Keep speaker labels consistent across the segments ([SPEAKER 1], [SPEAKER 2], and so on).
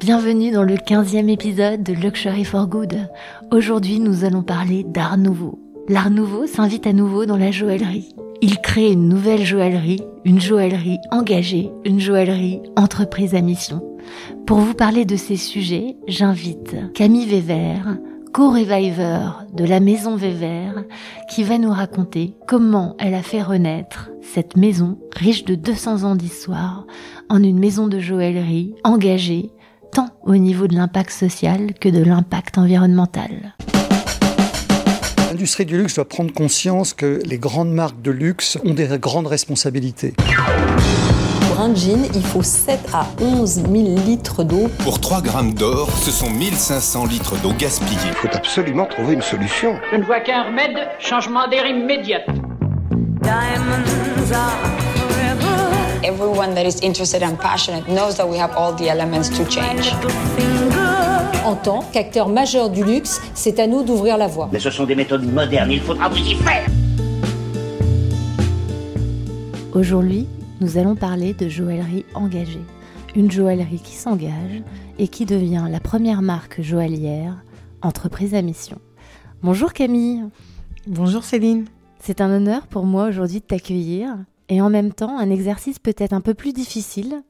[SPEAKER 1] Bienvenue dans le 15e épisode de Luxury for Good. Aujourd'hui, nous allons parler d'art nouveau. L'art nouveau s'invite à nouveau dans la joaillerie. Il crée une nouvelle joaillerie, une joaillerie engagée, une joaillerie entreprise à mission. Pour vous parler de ces sujets, j'invite Camille Wever, co-reviver de la maison Wever, qui va nous raconter comment elle a fait renaître cette maison riche de 200 ans d'histoire en une maison de joaillerie engagée tant au niveau de l'impact social que de l'impact environnemental.
[SPEAKER 2] L'industrie du luxe doit prendre conscience que les grandes marques de luxe ont des grandes responsabilités.
[SPEAKER 3] Pour un jean, il faut 7 à 11 000 litres d'eau.
[SPEAKER 4] Pour 3 grammes d'or, ce sont 1500 litres d'eau gaspillée.
[SPEAKER 5] Il faut absolument trouver une solution.
[SPEAKER 6] Je ne vois qu'un remède, changement d'air immédiat.
[SPEAKER 7] Everyone that is interested and passionate knows that we have all the elements to change.
[SPEAKER 3] En tant qu'acteur majeur du luxe, c'est à nous d'ouvrir la voie.
[SPEAKER 8] Mais ce sont des méthodes modernes, il faudra vous y faire.
[SPEAKER 1] Aujourd'hui, nous allons parler de joaillerie engagée. Une joaillerie qui s'engage et qui devient la première marque joaillière, entreprise à mission. Bonjour Camille.
[SPEAKER 9] Bonjour Céline.
[SPEAKER 1] C'est un honneur pour moi aujourd'hui de t'accueillir et en même temps un exercice peut-être un peu plus difficile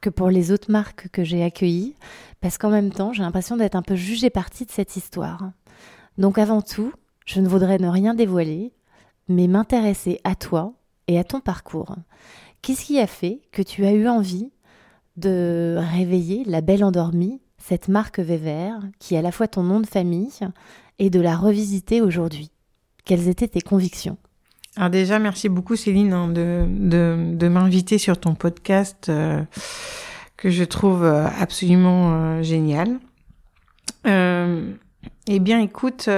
[SPEAKER 1] que pour les autres marques que j'ai accueillies, parce qu'en même temps j'ai l'impression d'être un peu jugée partie de cette histoire. Donc avant tout, je ne voudrais ne rien dévoiler, mais m'intéresser à toi et à ton parcours. Qu'est-ce qui a fait que tu as eu envie de réveiller la belle endormie, cette marque Wever, qui est à la fois ton nom de famille, et de la revisiter aujourd'hui? Quelles étaient tes convictions?
[SPEAKER 9] Alors déjà, merci beaucoup Céline hein, de, de, de m'inviter sur ton podcast euh, que je trouve euh, absolument euh, génial. Eh bien, écoute,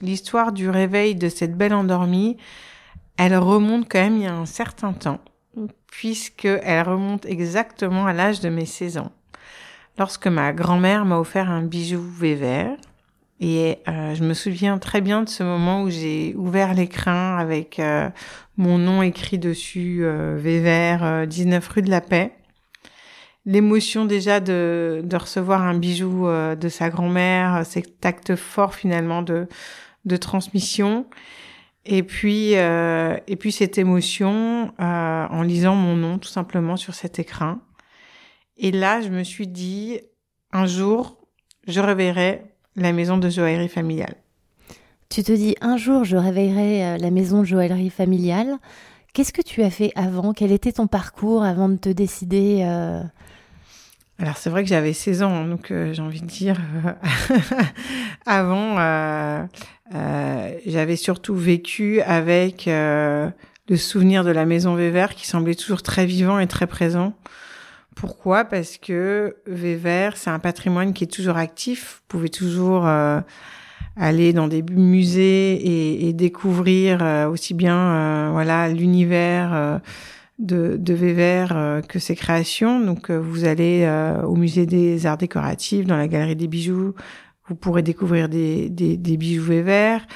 [SPEAKER 9] l'histoire du réveil de cette belle endormie, elle remonte quand même il y a un certain temps, puisque elle remonte exactement à l'âge de mes 16 ans, lorsque ma grand-mère m'a offert un bijou Vévert et euh, je me souviens très bien de ce moment où j'ai ouvert l'écrin avec euh, mon nom écrit dessus, euh, Vévert, 19 rue de la Paix. L'émotion déjà de, de recevoir un bijou de sa grand-mère, cet acte fort finalement de, de transmission. Et puis, et puis cette émotion en lisant mon nom tout simplement sur cet écrin. Et là, je me suis dit, un jour, je reverrai la maison de joaillerie familiale.
[SPEAKER 1] Tu te dis un jour je réveillerai euh, la maison de joaillerie familiale. Qu'est-ce que tu as fait avant? Quel était ton parcours avant de te décider euh?
[SPEAKER 9] Alors c'est vrai que j'avais 16 ans, donc euh, j'ai envie de dire avant, j'avais surtout vécu avec le souvenir de la maison Vévert qui semblait toujours très vivant et très présent. Pourquoi? Parce que Vévert, c'est un patrimoine qui est toujours actif. Vous pouvez toujours euh, aller dans des musées et, découvrir euh, aussi bien euh, voilà l'univers de, de que ses créations. Donc vous allez au musée des arts décoratifs, dans la galerie des bijoux, vous pourrez découvrir des, des, bijoux Vévert.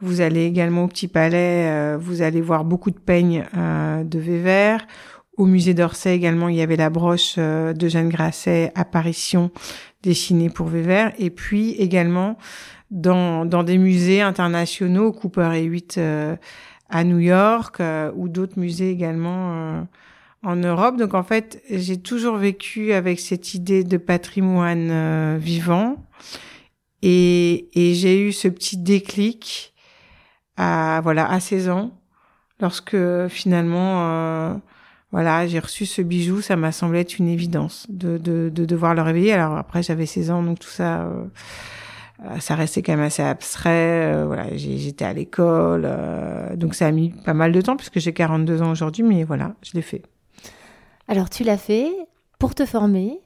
[SPEAKER 9] Vous allez également au Petit Palais, vous allez voir beaucoup de peignes de Vévert au musée d'Orsay également, il y avait la broche euh, de Jeanne Grasset, apparition dessinée pour Vévert. Et puis également dans, dans des musées internationaux, Cooper et 8 euh, à New York, euh, ou d'autres musées également en Europe. Donc en fait, j'ai toujours vécu avec cette idée de patrimoine vivant. Et, et j'ai eu ce petit déclic à voilà à 16 ans, lorsque finalement voilà, j'ai reçu ce bijou, ça m'a semblé être une évidence de, de, de, devoir le réveiller. Alors après, j'avais 16 ans, donc tout ça, euh, euh, ça restait quand même assez abstrait. Euh, voilà, j'étais à l'école, donc ça a mis pas mal de temps puisque j'ai 42 ans aujourd'hui, mais voilà, je l'ai fait.
[SPEAKER 1] Alors tu l'as fait pour te former,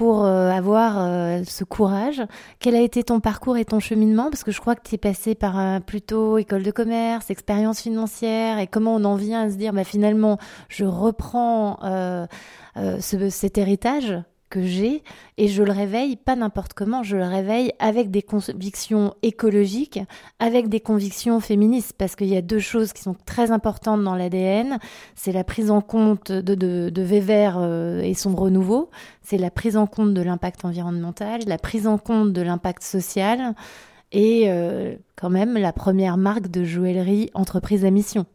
[SPEAKER 1] pour euh, avoir euh, ce courage. Quel a été ton parcours et ton cheminement? Parce que je crois que tu es passé par plutôt école de commerce, expérience financière, et comment on en vient à se dire, bah, finalement, je reprends euh, cet héritage? Que j'ai et je le réveille pas n'importe comment, je le réveille avec des convictions écologiques, avec des convictions féministes, parce qu'il y a deux choses qui sont très importantes dans l'ADN, c'est la prise en compte de, de, de Vévert euh, et son renouveau, c'est la prise en compte de l'impact environnemental, la prise en compte de l'impact social et euh, quand même la première marque de joaillerie entreprise à mission.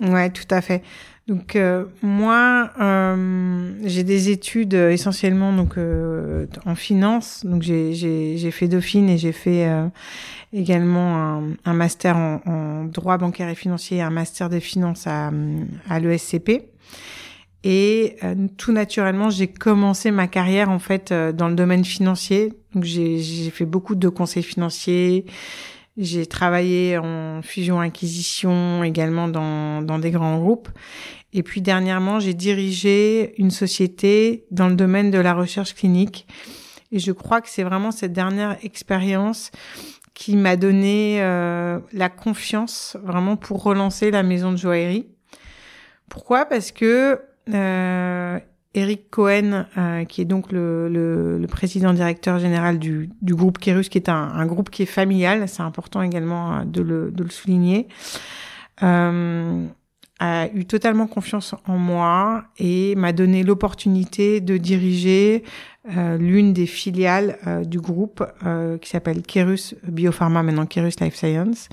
[SPEAKER 9] Ouais, tout à fait. Donc euh, moi, euh, j'ai des études essentiellement donc euh, en finance. Donc j'ai fait Dauphine et j'ai fait euh, également un, un master en, en, droit bancaire et financier, et un master des finances à à l'ESCP. Et euh, tout naturellement, j'ai commencé ma carrière en fait dans le domaine financier. Donc j'ai fait beaucoup de conseils financiers. J'ai travaillé en fusion-acquisition également dans, dans des grands groupes. Et puis dernièrement, j'ai dirigé une société dans le domaine de la recherche clinique. Et je crois que c'est vraiment cette dernière expérience qui m'a donné euh, la confiance vraiment pour relancer la maison de joaillerie. Pourquoi? Parce que euh, Eric Cohen, euh, qui est donc le, le, le, président directeur général du, du groupe Kérus, qui est un, un, groupe qui est familial, c'est important également euh, de le, de le souligner, euh, a eu totalement confiance en moi et m'a donné l'opportunité de diriger euh, l'une des filiales euh, du groupe qui s'appelle Kérus Biopharma, maintenant Kérus Life Science,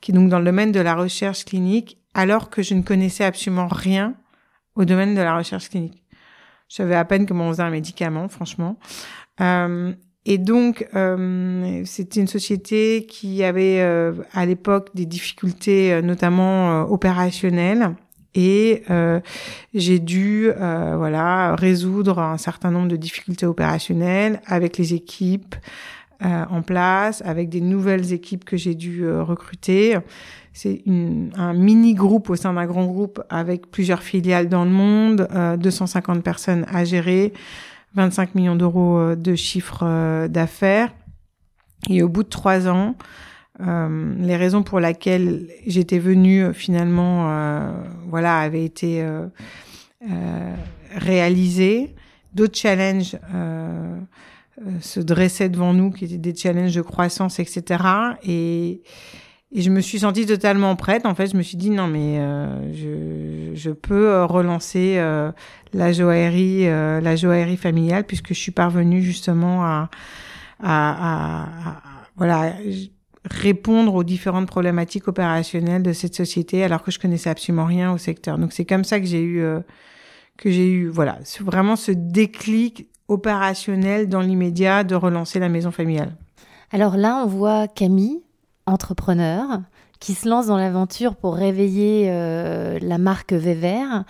[SPEAKER 9] qui est donc dans le domaine de la recherche clinique, alors que je ne connaissais absolument rien au domaine de la recherche clinique. Je savais à peine comment on faisait un médicament, franchement. Euh, et donc, euh, c'était une société qui avait euh, à l'époque des difficultés, euh, notamment euh, opérationnelles. Et j'ai dû, voilà, résoudre un certain nombre de difficultés opérationnelles avec les équipes en place, avec des nouvelles équipes que j'ai dû recruter. C'est un mini groupe au sein d'un grand groupe avec plusieurs filiales dans le monde, euh, 250 personnes à gérer, 25 millions d'euros euh, de chiffre euh, d'affaires. Et au bout de trois ans, euh, les raisons pour lesquelles j'étais venue euh, finalement, euh, voilà, avaient été réalisées. D'autres challenges se dressaient devant nous, qui étaient des challenges de croissance, etc. Et et je me suis sentie totalement prête. En fait, je me suis dit non, mais euh, je, je peux euh, relancer euh, la joaillerie, euh, la joaillerie familiale, puisque je suis parvenue justement à, à, à, à, voilà répondre aux différentes problématiques opérationnelles de cette société, alors que je connaissais absolument rien au secteur. Donc c'est comme ça que j'ai eu euh, que j'ai eu voilà vraiment ce déclic opérationnel dans l'immédiat de relancer la maison familiale.
[SPEAKER 1] Alors là, on voit Camille entrepreneur qui se lance dans l'aventure pour réveiller euh, la marque Vévert.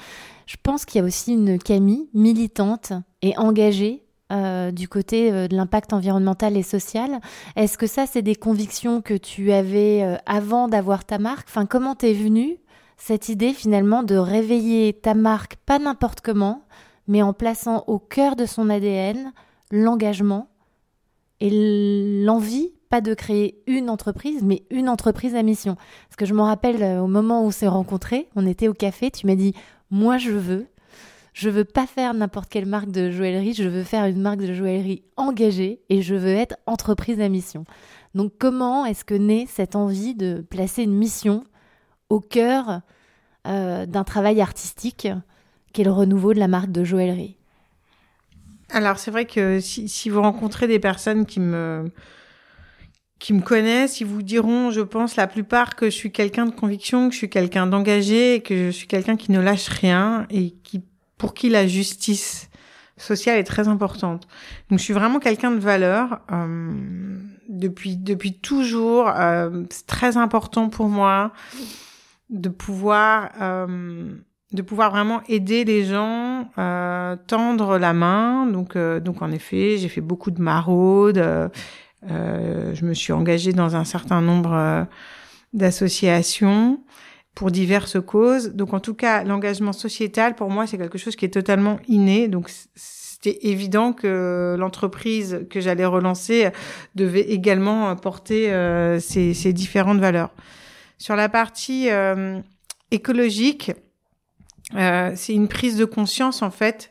[SPEAKER 1] Je pense qu'il y a aussi une Camille militante et engagée euh, du côté euh, de l'impact environnemental et social. Est-ce que ça, c'est des convictions que tu avais avant d'avoir ta marque? Enfin, comment t'es venue cette idée finalement de réveiller ta marque, pas n'importe comment, mais en plaçant au cœur de son ADN l'engagement et l'envie pas de créer une entreprise, mais une entreprise à mission. Parce que je me rappelle euh, au moment où on s'est rencontrés, on était au café, tu m'as dit, moi je veux, je veux pas faire n'importe quelle marque de joaillerie, je veux faire une marque de joaillerie engagée et je veux être entreprise à mission. Donc comment est-ce que naît cette envie de placer une mission au cœur euh, d'un travail artistique qui le renouveau de la marque de joaillerie
[SPEAKER 9] Alors c'est vrai que si, si vous rencontrez des personnes qui me qui me connaissent, ils vous diront, je pense, la plupart que je suis quelqu'un de conviction, que je suis quelqu'un d'engagé, que je suis quelqu'un qui ne lâche rien et qui, pour qui la justice sociale est très importante. Donc, je suis vraiment quelqu'un de valeur. Euh, depuis, depuis toujours, euh, c'est très important pour moi de pouvoir, euh, de pouvoir vraiment aider les gens, euh, tendre la main. Donc, euh, donc en effet, j'ai fait beaucoup de maraudes. Euh, je me suis engagée dans un certain nombre euh, d'associations pour diverses causes. Donc en tout cas, l'engagement sociétal, pour moi, c'est quelque chose qui est totalement inné. Donc c'était évident que l'entreprise que j'allais relancer devait également porter euh, ces, ces, différentes valeurs. Sur la partie euh, écologique, euh, c'est une prise de conscience en fait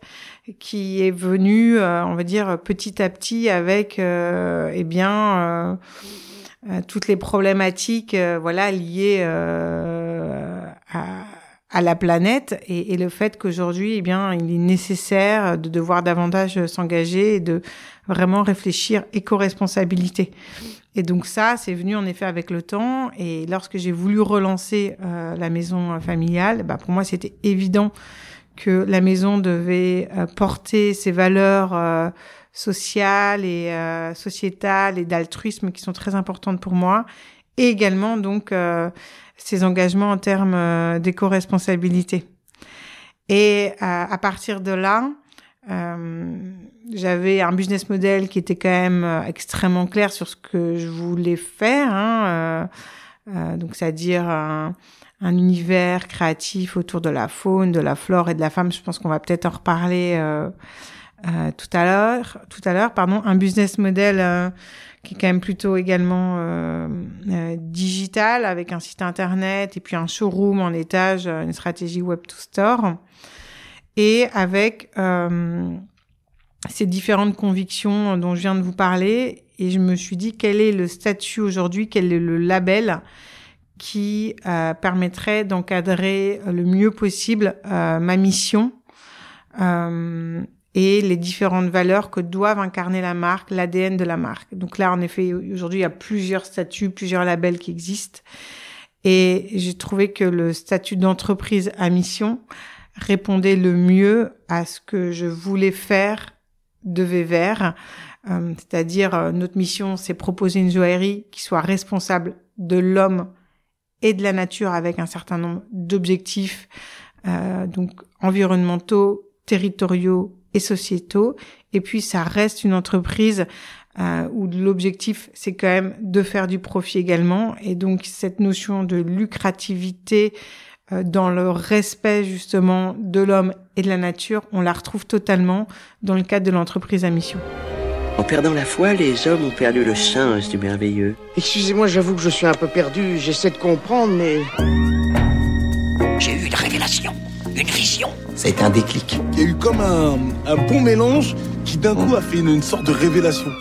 [SPEAKER 9] qui est venu, on va dire, petit à petit avec, eh bien, toutes les problématiques, voilà, liées à à la planète et, et le fait qu'aujourd'hui, eh bien, il est nécessaire de devoir davantage s'engager et de vraiment réfléchir éco-responsabilité. Et donc ça, c'est venu en effet avec le temps. Et lorsque j'ai voulu relancer euh, la maison familiale, bah, pour moi, c'était évident que la maison devait euh, porter ses valeurs euh, sociales et sociétales et d'altruisme qui sont très importantes pour moi. Et également, donc, ses engagements en termes euh, d'éco-responsabilité. Et euh, à partir de là, euh, j'avais un business model qui était quand même euh, extrêmement clair sur ce que je voulais faire, hein, euh, donc c'est-à-dire un, un, univers créatif autour de la faune, de la flore et de la femme. Je pense qu'on va peut-être en reparler tout à l'heure. Tout à l'heure, pardon, un business model qui est quand même plutôt également euh, euh, digital avec un site internet et puis un showroom en étage, euh, une stratégie web to store et avec euh, ces différentes convictions dont je viens de vous parler et je me suis dit quel est le statut aujourd'hui, quel est le label qui euh, permettrait d'encadrer le mieux possible ma mission et les différentes valeurs que doivent incarner la marque, l'ADN de la marque. Donc là, en effet, aujourd'hui, il y a plusieurs statuts, plusieurs labels qui existent. Et j'ai trouvé que le statut d'entreprise à mission répondait le mieux à ce que je voulais faire de Vévert. Euh, c'est-à-dire, euh, notre mission, c'est proposer une joaillerie qui soit responsable de l'homme et de la nature avec un certain nombre d'objectifs, euh, donc environnementaux, territoriaux et sociétaux. Et puis, ça reste une entreprise euh, où l'objectif, c'est quand même de faire du profit également. Et donc, cette notion de lucrativité dans le respect justement de l'homme et de la nature, on la retrouve totalement dans le cadre de l'entreprise à mission.
[SPEAKER 10] En perdant la foi, les hommes ont perdu le sens du merveilleux.
[SPEAKER 11] Excusez-moi, j'avoue que je suis un peu perdu, j'essaie de comprendre, mais...
[SPEAKER 12] J'ai eu une révélation une vision.
[SPEAKER 13] Ça a été un déclic.
[SPEAKER 14] Il y a eu comme un, un bon mélange qui d'un coup a fait une, une sorte de révélation.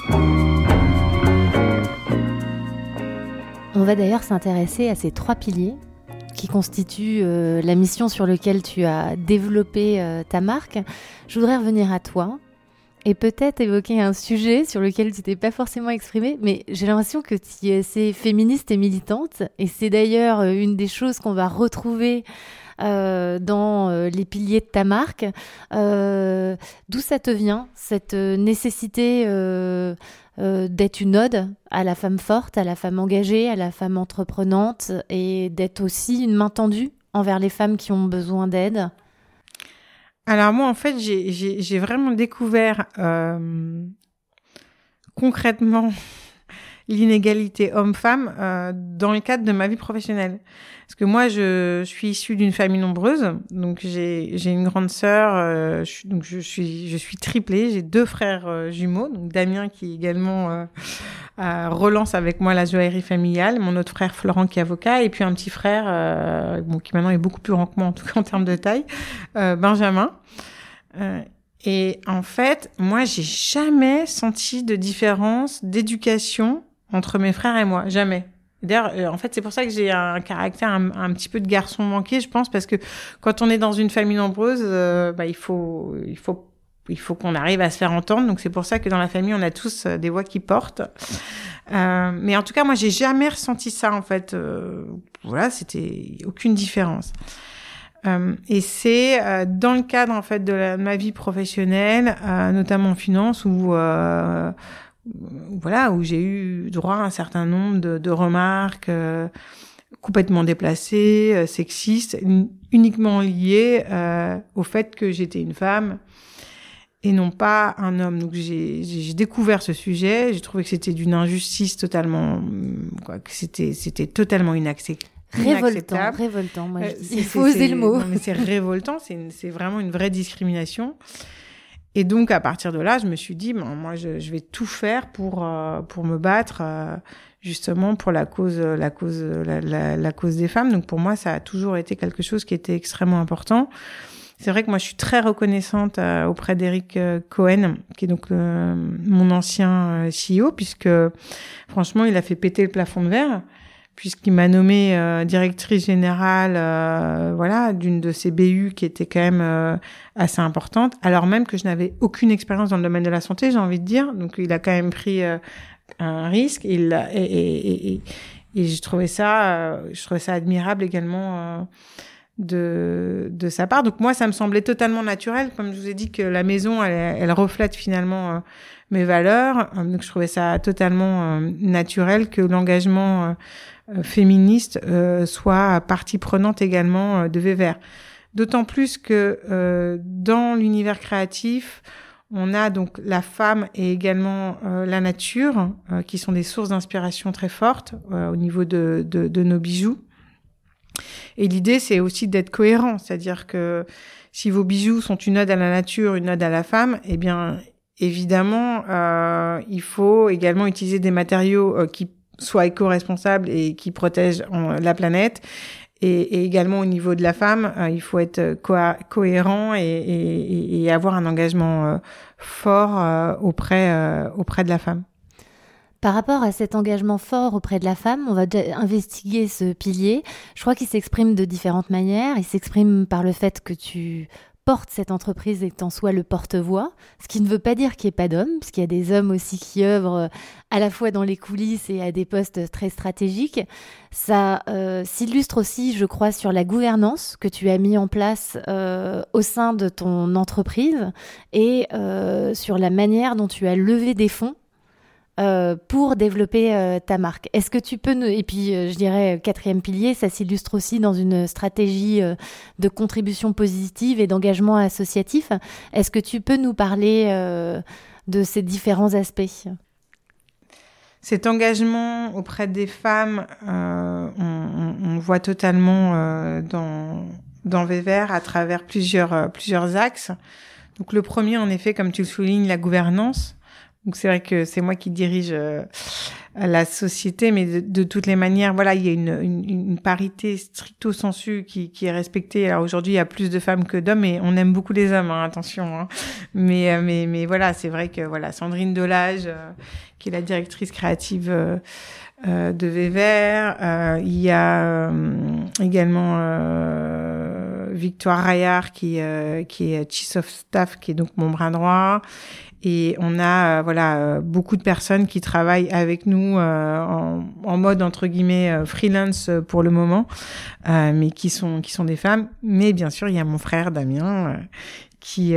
[SPEAKER 1] On va d'ailleurs s'intéresser à ces trois piliers qui constituent euh, la mission sur laquelle tu as développé euh, ta marque. Je voudrais revenir à toi et peut-être évoquer un sujet sur lequel tu t'es pas forcément exprimé, mais j'ai l'impression que tu es assez féministe et militante, et c'est d'ailleurs euh, une des choses qu'on va retrouver dans les piliers de ta marque. D'où ça te vient, cette nécessité d'être une ode à la femme forte, à la femme engagée, à la femme entreprenante et d'être aussi une main tendue envers les femmes qui ont besoin d'aide.
[SPEAKER 9] Alors moi, en fait, j'ai vraiment découvert concrètement l'inégalité homme-femme euh, dans le cadre de ma vie professionnelle. Parce que moi, je, suis issue d'une famille nombreuse, donc j'ai une grande sœur, euh, je, donc je suis je suis triplée, j'ai deux frères euh, jumeaux, donc Damien qui également relance avec moi la joaillerie familiale, mon autre frère Florent qui est avocat, et puis un petit frère bon, qui maintenant est beaucoup plus grand que moi en tout cas en termes de taille, Benjamin. et en fait, moi, j'ai jamais senti de différence d'éducation entre mes frères et moi, jamais. D'ailleurs, euh, en fait, c'est pour ça que j'ai un caractère un, petit peu de garçon manqué, je pense, parce que quand on est dans une famille nombreuse, euh, bah, il faut, il faut, il faut qu'on arrive à se faire entendre. Donc c'est pour ça que dans la famille, on a tous euh, des voix qui portent. Euh, mais en tout cas, moi, j'ai jamais ressenti ça. En fait, euh, voilà, c'était aucune différence. Euh, et c'est dans le cadre en fait de, la, de ma vie professionnelle, notamment en finance, où voilà, où j'ai eu droit à un certain nombre de, de remarques euh, complètement déplacées, euh, sexistes, uniquement liées euh, au fait que j'étais une femme et non pas un homme. Donc j'ai découvert ce sujet, j'ai trouvé que c'était d'une injustice totalement, quoi, que c'était c'était totalement inacceptable.
[SPEAKER 1] Révoltant, révoltant. Moi, il faut oser le mot.
[SPEAKER 9] mais c'est révoltant, c'est vraiment une vraie discrimination. Et donc, à partir de là, je me suis dit, bon, moi, je, je, vais tout faire pour, euh, pour me battre, euh, justement, pour la cause, la, cause, la, la, la, cause des femmes. Donc, pour moi, ça a toujours été quelque chose qui était extrêmement important. C'est vrai que moi, je suis très reconnaissante auprès d'Eric Cohen, qui est donc mon ancien CEO, puisque franchement, il a fait péter le plafond de verre puisqu'il m'a nommé euh, directrice générale euh, voilà d'une de ces BU qui était quand même euh, assez importante alors même que je n'avais aucune expérience dans le domaine de la santé j'ai envie de dire donc il a quand même pris un risque il et, et, et, et je trouvais ça je trouvais ça admirable également de, de sa part. Donc moi, ça me semblait totalement naturel, comme je vous ai dit que la maison, elle, elle reflète finalement mes valeurs. Donc je trouvais ça totalement naturel que l'engagement euh, féministe euh, soit partie prenante également euh, de Vévert. D'autant plus que dans l'univers créatif, on a donc la femme et également la nature, qui sont des sources d'inspiration très fortes au niveau de, de, de, nos bijoux. Et l'idée, c'est aussi d'être cohérent, c'est-à-dire que si vos bijoux sont une ode à la nature, une ode à la femme, eh bien, évidemment, euh, il faut également utiliser des matériaux qui soit éco-responsable et qui protège la planète. Et, également au niveau de la femme, euh, il faut être cohérent et, avoir un engagement euh, fort euh, auprès, auprès de la femme.
[SPEAKER 1] Par rapport à cet engagement fort auprès de la femme, on va investiguer ce pilier. Je crois qu'il s'exprime de différentes manières. Il s'exprime par le fait que tu porte cette entreprise et en soit le porte-voix, ce qui ne veut pas dire qu'il n'y ait pas d'hommes, parce qu'il y a des hommes aussi qui œuvrent euh, à la fois dans les coulisses et à des postes très stratégiques. Ça euh, s'illustre aussi, je crois, sur la gouvernance que tu as mis en place euh, au sein de ton entreprise et sur la manière dont tu as levé des fonds euh, pour développer euh, ta marque. Est-ce que tu peux nous... Et puis, euh, je dirais, quatrième pilier, ça s'illustre aussi dans une stratégie de contribution positive et d'engagement associatif. Est-ce que tu peux nous parler de ces différents aspects?
[SPEAKER 9] Cet engagement auprès des femmes, on, voit totalement dans, dans à travers plusieurs, plusieurs axes. Donc le premier, en effet, comme tu le soulignes, la gouvernance. Donc c'est vrai que c'est moi qui dirige euh, la société, mais de, toutes les manières, voilà, il y a une, une, une parité stricto sensu qui, qui est respectée. Alors aujourd'hui, il y a plus de femmes que d'hommes, et on aime beaucoup les hommes, hein, attention. Hein. Mais, euh, mais, mais voilà, c'est vrai que voilà, Sandrine Delage, euh, qui est la directrice créative euh, de Vévert, il y a également Victoire Rayard qui, qui est Chief of Staff, qui est donc mon bras droit. Et on a euh, voilà euh, beaucoup de personnes qui travaillent avec nous euh, en, en, mode entre guillemets freelance pour le moment, mais qui sont qui sont des femmes. Mais bien sûr, il y a mon frère Damien qui,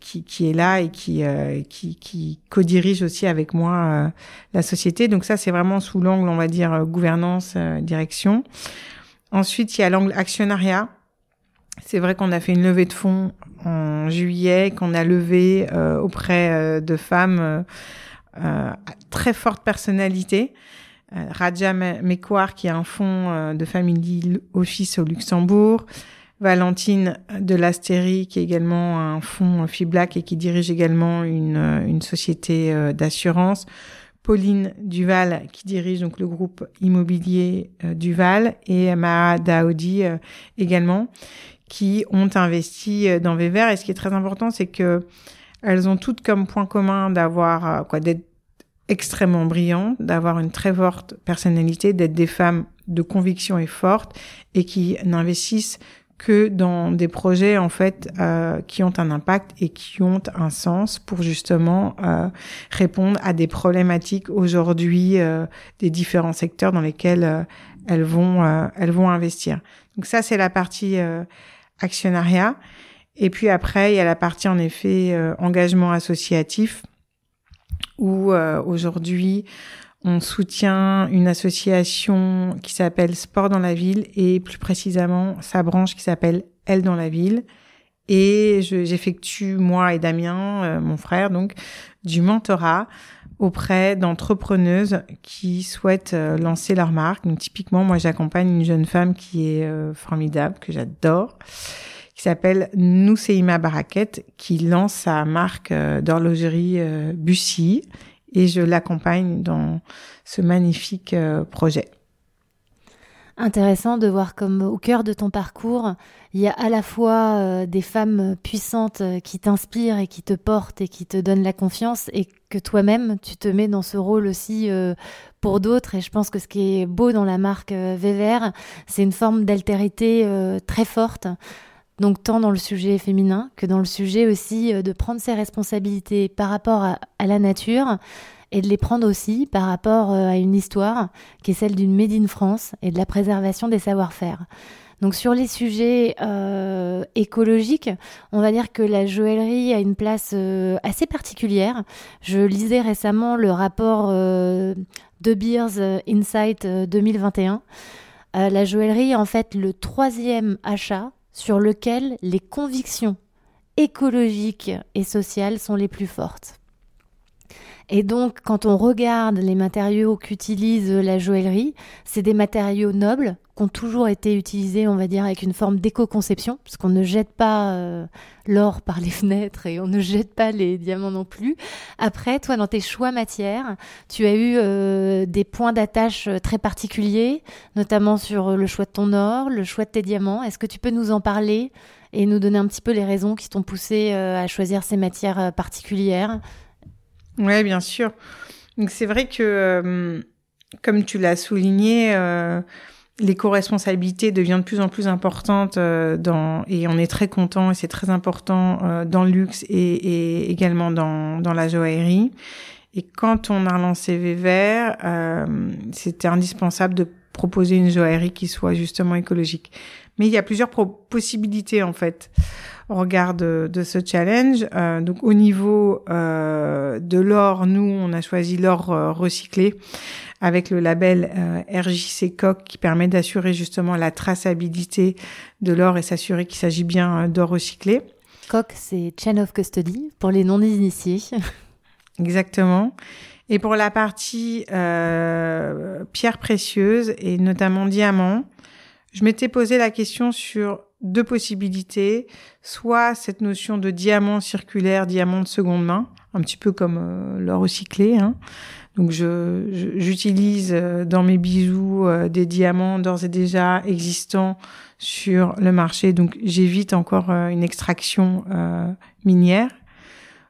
[SPEAKER 9] qui, qui est là et qui qui, qui co-dirige aussi avec moi la société. Donc ça, c'est vraiment sous l'angle, on va dire gouvernance, direction. Ensuite, il y a l'angle actionnariat. C'est vrai qu'on a fait une levée de fonds en juillet, qu'on a levé euh, auprès euh, de femmes euh, à très forte personnalité. Raja Mekwar, qui a un fonds de Family Office au Luxembourg. Valentine de l'Astérie, qui est également un fonds FIBLAC et qui dirige également une, une société d'assurance. Pauline Duval, qui dirige donc le groupe immobilier Duval, et Maha Daoudi également, qui ont investi euh, dans Vévert. Et ce qui est très important, c'est que elles ont toutes comme point commun d'avoir euh, quoi d'être extrêmement brillantes, d'avoir une très forte personnalité, d'être des femmes de conviction et fortes et qui n'investissent que dans des projets en fait euh, qui ont un impact et qui ont un sens pour justement euh, répondre à des problématiques aujourd'hui euh, des différents secteurs dans lesquels elles vont elles vont investir. Donc ça c'est la partie actionnariat. Et puis après, il y a la partie en effet euh, engagement associatif où euh, aujourd'hui on soutient une association qui s'appelle Sport dans la ville et plus précisément sa branche qui s'appelle Elle dans la ville. Et j'effectue, moi et Damien, euh, mon frère, donc, du mentorat auprès d'entrepreneuses qui souhaitent lancer leur marque. Typiquement, moi, j'accompagne une jeune femme qui est formidable, que j'adore, qui s'appelle Nousseima Baraket, qui lance sa marque euh, d'horlogerie euh, Bussy, et je l'accompagne dans ce magnifique euh, projet.
[SPEAKER 1] Intéressant de voir comme au cœur de ton parcours, il y a à la fois euh, des femmes puissantes euh, qui t'inspirent et qui te portent et qui te donnent la confiance et que toi-même tu te mets dans ce rôle aussi euh, pour d'autres et je pense que ce qui est beau dans la marque Vévert, c'est une forme d'altérité très forte. Donc tant dans le sujet féminin que dans le sujet aussi de prendre ses responsabilités par rapport à la nature et de les prendre aussi par rapport euh, à une histoire qui est celle d'une Made in France et de la préservation des savoir-faire. Donc sur les sujets euh, écologiques, on va dire que la joaillerie a une place euh, assez particulière. Je lisais récemment le rapport de Beers Insight 2021. la joaillerie est en fait le troisième achat sur lequel les convictions écologiques et sociales sont les plus fortes. Et donc, quand on regarde les matériaux qu'utilise la joaillerie, c'est des matériaux nobles qui ont toujours été utilisés, on va dire, avec une forme d'éco-conception, puisqu'on ne jette pas euh, l'or par les fenêtres et on ne jette pas les diamants non plus. Après, toi, dans tes choix matières, tu as eu euh, des points d'attache très particuliers, notamment sur le choix de ton or, le choix de tes diamants. Est-ce que tu peux nous en parler et nous donner un petit peu les raisons qui t'ont poussé euh, à choisir ces matières particulières?
[SPEAKER 9] Oui, bien sûr. Donc c'est vrai que, euh, comme tu l'as souligné, euh, l'éco-responsabilité devient de plus en plus importante euh, dans et on est très content et c'est très important euh, dans le luxe et, également dans, dans la joaillerie. Et quand on a lancé Vévert, c'était indispensable de proposer une joaillerie qui soit justement écologique. Mais il y a plusieurs possibilités en fait au regard de, ce challenge. Euh, donc au niveau euh, de l'or, nous on a choisi l'or euh, recyclé avec le label RJC Coq qui permet d'assurer justement la traçabilité de l'or et s'assurer qu'il s'agit bien d'or recyclé.
[SPEAKER 1] Coq, c'est Chain of Custody pour les non-initiés.
[SPEAKER 9] Exactement. Et pour la partie pierres précieuses et notamment diamants, je m'étais posé la question sur deux possibilités, soit cette notion de diamant circulaire, diamant de seconde main, un petit peu comme euh, l'or recyclé. Hein. Donc je, j'utilise euh, dans mes bijoux euh, des diamants d'ores et déjà existants sur le marché, donc j'évite encore une extraction minière.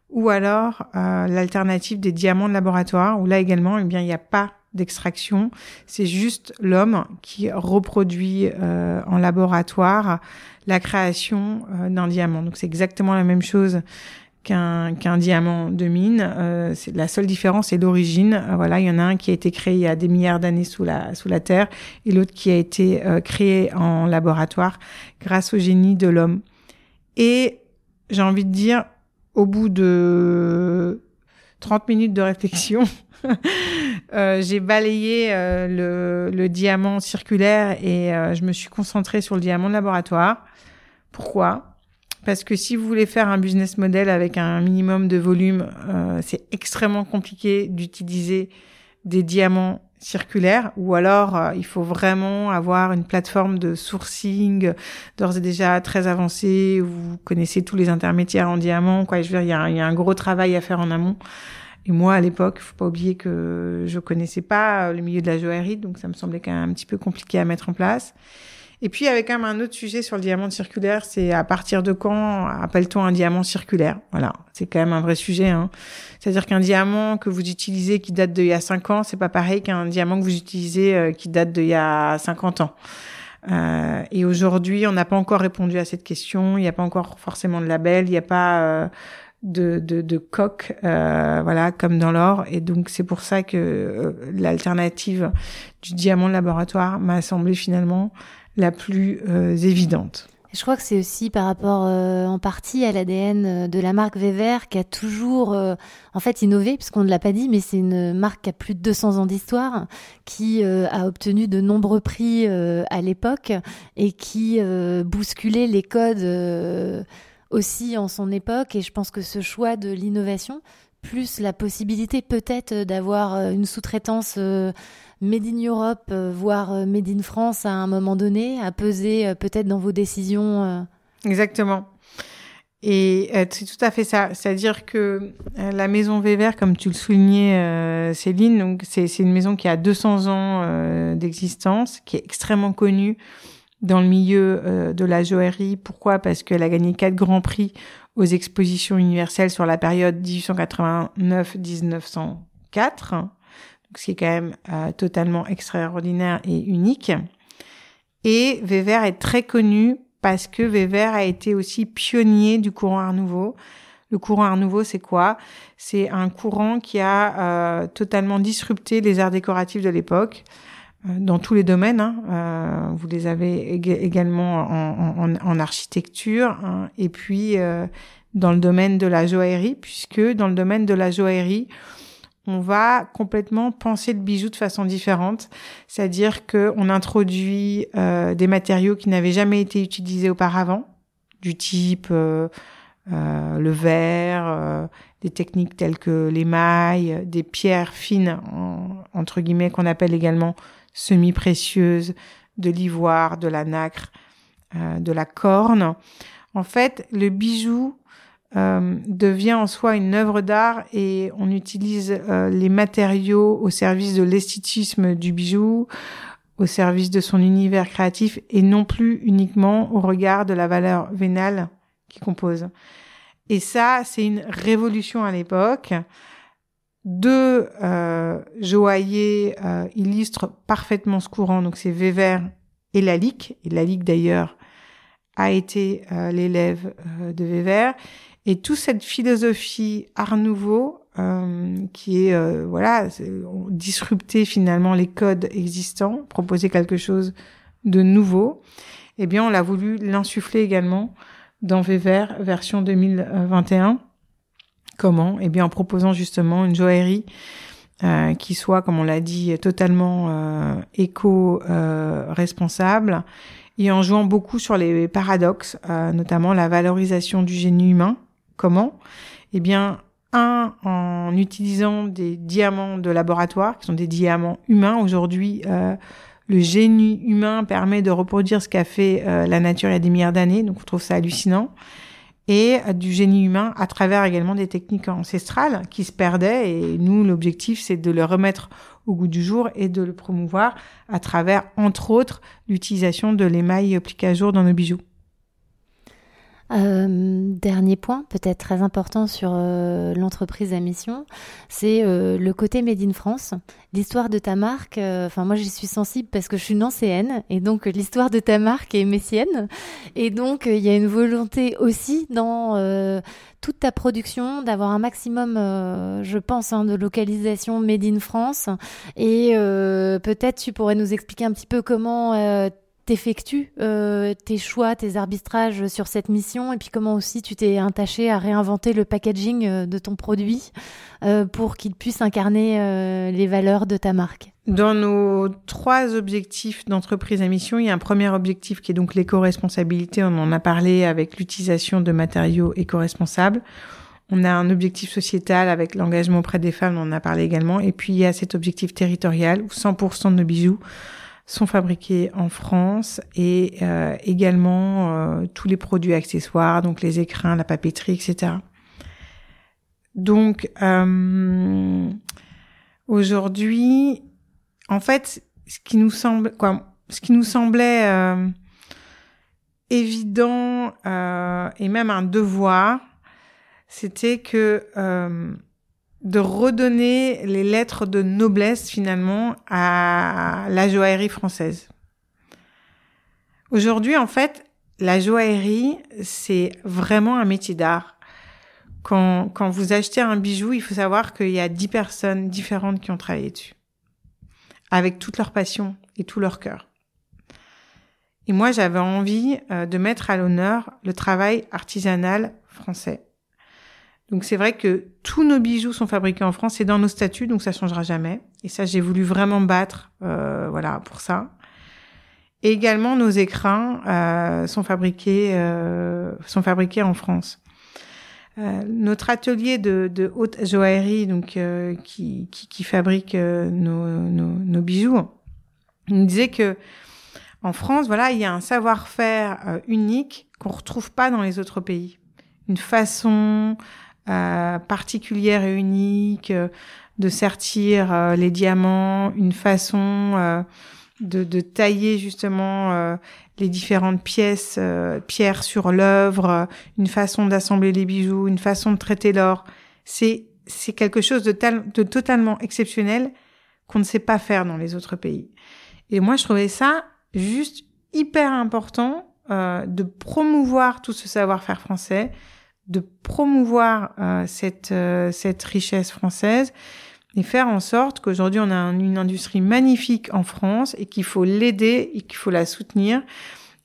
[SPEAKER 9] Ou alors l'alternative des diamants de laboratoire, où là également, eh bien il n'y a pas d'extraction. C'est juste l'homme qui reproduit euh, en laboratoire la création euh, d'un diamant. Donc c'est exactement la même chose qu'un qu'un diamant de mine. Euh, c'est la seule différence, c'est l'origine. voilà, il y en a un qui a été créé il y a des milliards d'années sous la sous la terre, et l'autre qui a été créé en laboratoire grâce au génie de l'homme. Et j'ai envie de dire, au bout de 30 minutes de réflexion, Euh, j'ai balayé euh, le, diamant circulaire et euh, je me suis concentrée sur le diamant de laboratoire. Pourquoi? Parce que si vous voulez faire un business model avec un minimum de volume, c'est extrêmement compliqué d'utiliser des diamants circulaires ou alors il faut vraiment avoir une plateforme de sourcing d'ores et déjà très avancée. Où vous connaissez tous les intermédiaires en diamant quoi. Je veux dire il y a, il y a un gros travail à faire en amont et moi, à l'époque, faut pas oublier que je connaissais pas le milieu de la joaillerie, donc ça me semblait quand même un petit peu compliqué à mettre en place. Et puis, avec quand même un autre sujet sur le diamant circulaire, c'est à partir de quand appelle-t-on un diamant circulaire? Voilà, c'est quand même un vrai sujet. Hein. C'est-à-dire qu'un diamant que vous utilisez qui date d'il y a 5 ans, c'est pas pareil qu'un diamant que vous utilisez euh, qui date d'il y a 50 ans. Euh, et aujourd'hui, on n'a pas encore répondu à cette question. Il n'y a pas encore forcément de label. Il n'y a pas euh, de, de, de coque, euh, voilà, comme dans l'or. Et donc c'est pour ça que euh, l'alternative du diamant de laboratoire m'a semblé finalement la plus euh, évidente.
[SPEAKER 1] Je crois que c'est aussi par rapport en partie à l'ADN de la marque Vévert qui a toujours en fait innové, puisqu'on ne l'a pas dit, mais c'est une marque qui a plus de 200 ans d'histoire, qui a obtenu de nombreux prix à l'époque et qui bousculait les codes aussi en son époque. Et je pense que ce choix de l'innovation, plus la possibilité peut-être d'avoir euh, une sous-traitance euh, Made in Europe, euh, voire Made in France à un moment donné, a pesé peut-être dans vos décisions.
[SPEAKER 9] Exactement. Et c'est tout à fait ça. C'est-à-dire que la maison Vévert, comme tu le soulignais, Céline, donc c'est une maison qui a 200 ans d'existence, qui est extrêmement connue dans le milieu de la joaillerie. Pourquoi? Parce qu'elle a gagné quatre grands prix aux expositions universelles sur la période 1889-1904, ce qui est quand même totalement extraordinaire et unique. Et Vévert est très connu parce que Weber a été aussi pionnier du courant Art Nouveau. Le courant Art Nouveau, c'est quoi? C'est un courant qui a euh, totalement disrupté les arts décoratifs de l'époque euh, dans tous les domaines. Hein. Euh, vous les avez également en, en, en architecture hein. et puis euh, dans le domaine de la joaillerie, puisque dans le domaine de la joaillerie, on va complètement penser le bijou de façon différente, c'est-à-dire que on introduit euh, des matériaux qui n'avaient jamais été utilisés auparavant, du type euh, euh, le verre, des techniques telles que l'émail, des pierres fines entre guillemets qu'on appelle également semi-précieuses, de l'ivoire, de la nacre, de la corne. En fait, le bijou euh, devient en soi une œuvre d'art et on utilise euh, les matériaux au service de l'esthétisme du bijou, au service de son univers créatif et non plus uniquement au regard de la valeur vénale qui compose. Et ça, c'est une révolution à l'époque. Deux euh, joailliers euh, illustrent parfaitement ce courant, donc c'est Weber et Lalique. Et Lalique d'ailleurs a été l'élève de Weber. Et toute cette philosophie Art Nouveau, euh, qui est euh, voilà disrupter finalement les codes existants, proposer quelque chose de nouveau, eh bien on l'a voulu l'insuffler également dans Vévert version 2021. Comment Eh bien en proposant justement une joaillerie euh, qui soit, comme on l'a dit, totalement euh, éco-responsable euh, et en jouant beaucoup sur les paradoxes, notamment la valorisation du génie humain Comment Eh bien, un, en utilisant des diamants de laboratoire, qui sont des diamants humains. Aujourd'hui, le génie humain permet de reproduire ce qu'a fait la nature il y a des milliards d'années, donc on trouve ça hallucinant. Et du génie humain à travers également des techniques ancestrales qui se perdaient. Et nous, l'objectif, c'est de le remettre au goût du jour et de le promouvoir à travers, entre autres, l'utilisation de l'émail appliqué à jour dans nos bijoux.
[SPEAKER 1] Euh, dernier point, peut-être très important sur euh, l'entreprise à mission, c'est euh, le côté Made in France. L'histoire de ta marque, enfin moi j'y suis sensible parce que je suis nancéenne et donc l'histoire de ta marque est messienne. Et donc il y a une volonté aussi dans toute ta production d'avoir un maximum, je pense, hein, de localisation Made in France. Et peut-être tu pourrais nous expliquer un petit peu comment t'effectues euh, tes choix, tes arbitrages sur cette mission et puis comment aussi tu t'es attaché à réinventer le packaging euh, de ton produit euh, pour qu'il puisse incarner les valeurs de ta marque?
[SPEAKER 9] Dans nos trois objectifs d'entreprise à mission, il y a un premier objectif qui est donc l'éco-responsabilité. On en a parlé avec l'utilisation de matériaux éco-responsables. On a un objectif sociétal avec l'engagement auprès des femmes, on en a parlé également. Et puis il y a cet objectif territorial où 100% de nos bijoux sont fabriqués en France et euh, également euh, tous les produits accessoires, donc les écrins, la papeterie, etc. Donc euh, aujourd'hui, en fait, ce qui nous semble, quoi, ce qui nous semblait évident et même un devoir, c'était que de redonner les lettres de noblesse finalement à la joaillerie française. Aujourd'hui, en fait, la joaillerie, c'est vraiment un métier d'art. Quand, quand vous achetez un bijou, il faut savoir qu'il y a dix personnes différentes qui ont travaillé dessus. Avec toute leur passion et tout leur cœur. Et moi, j'avais envie euh, de mettre à l'honneur le travail artisanal français. Donc c'est vrai que tous nos bijoux sont fabriqués en France, c'est dans nos statuts, donc ça changera jamais. Et ça, j'ai voulu vraiment battre, euh, voilà, pour ça. Et également, nos écrins euh, sont fabriqués euh, sont fabriqués en France. Euh, notre atelier de, de, haute joaillerie, donc euh, qui, qui, qui, fabrique euh, nos, nos, nos, bijoux, nous disait que en France, voilà, il y a un savoir-faire unique qu'on retrouve pas dans les autres pays une façon particulière et unique de sertir les diamants, une façon de, de, tailler justement les différentes pièces, pierres sur l'œuvre, une façon d'assembler les bijoux, une façon de traiter l'or. C'est c'est quelque chose de, totalement exceptionnel qu'on ne sait pas faire dans les autres pays. Et moi, je trouvais ça juste hyper important euh, de promouvoir tout ce savoir-faire français, de promouvoir euh, cette, euh, cette richesse française et faire en sorte qu'aujourd'hui on a une industrie magnifique en France et qu'il faut l'aider et qu'il faut la soutenir.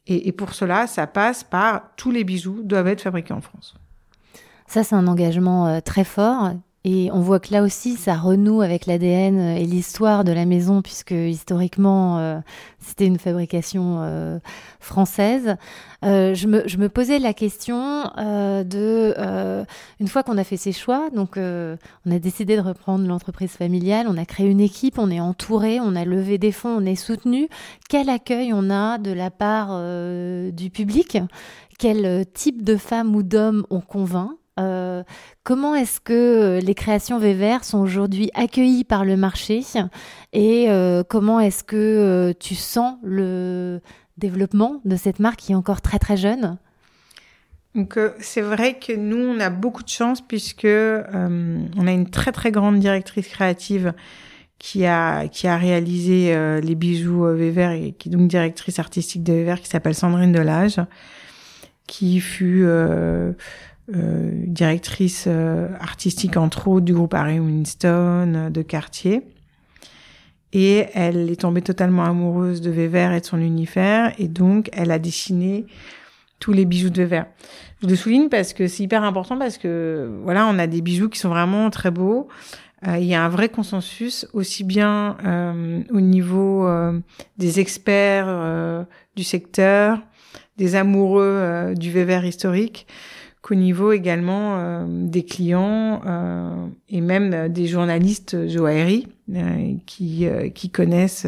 [SPEAKER 9] Et, et pour cela, ça passe par tous les bijoux doivent être fabriqués en France.
[SPEAKER 1] Ça, c'est un engagement euh, très fort et on voit que là aussi, ça renoue avec l'ADN et l'histoire de la maison, puisque historiquement, euh, c'était une fabrication euh, française. Euh, je, me, je, me, posais la question de, une fois qu'on a fait ses choix, donc on a décidé de reprendre l'entreprise familiale, on a créé une équipe, on est entouré, on a levé des fonds, on est soutenu. Quel accueil on a de la part du public? Quel type de femmes ou d'hommes on convainc? Euh, comment est-ce que euh, les créations Vévert sont aujourd'hui accueillies par le marché et euh, comment est-ce que tu sens le développement de cette marque qui est encore très très jeune?
[SPEAKER 9] Donc c'est vrai que nous on a beaucoup de chance puisque on a une très très grande directrice créative qui a qui a réalisé les bijoux Vévert et qui est donc directrice artistique de Vévert qui s'appelle Sandrine Delage qui fut directrice euh, artistique entre autres du groupe Harry Winston euh, de Cartier. Et elle est tombée totalement amoureuse de Weber et de son univers, et donc elle a dessiné tous les bijoux de Weber. Je le souligne parce que c'est hyper important parce que voilà, on a des bijoux qui sont vraiment très beaux. il y a un vrai consensus aussi bien au niveau des experts du secteur, des amoureux du Weber historique, qu'au niveau également euh, des clients euh, et même des journalistes joaillerie euh, qui, qui connaissent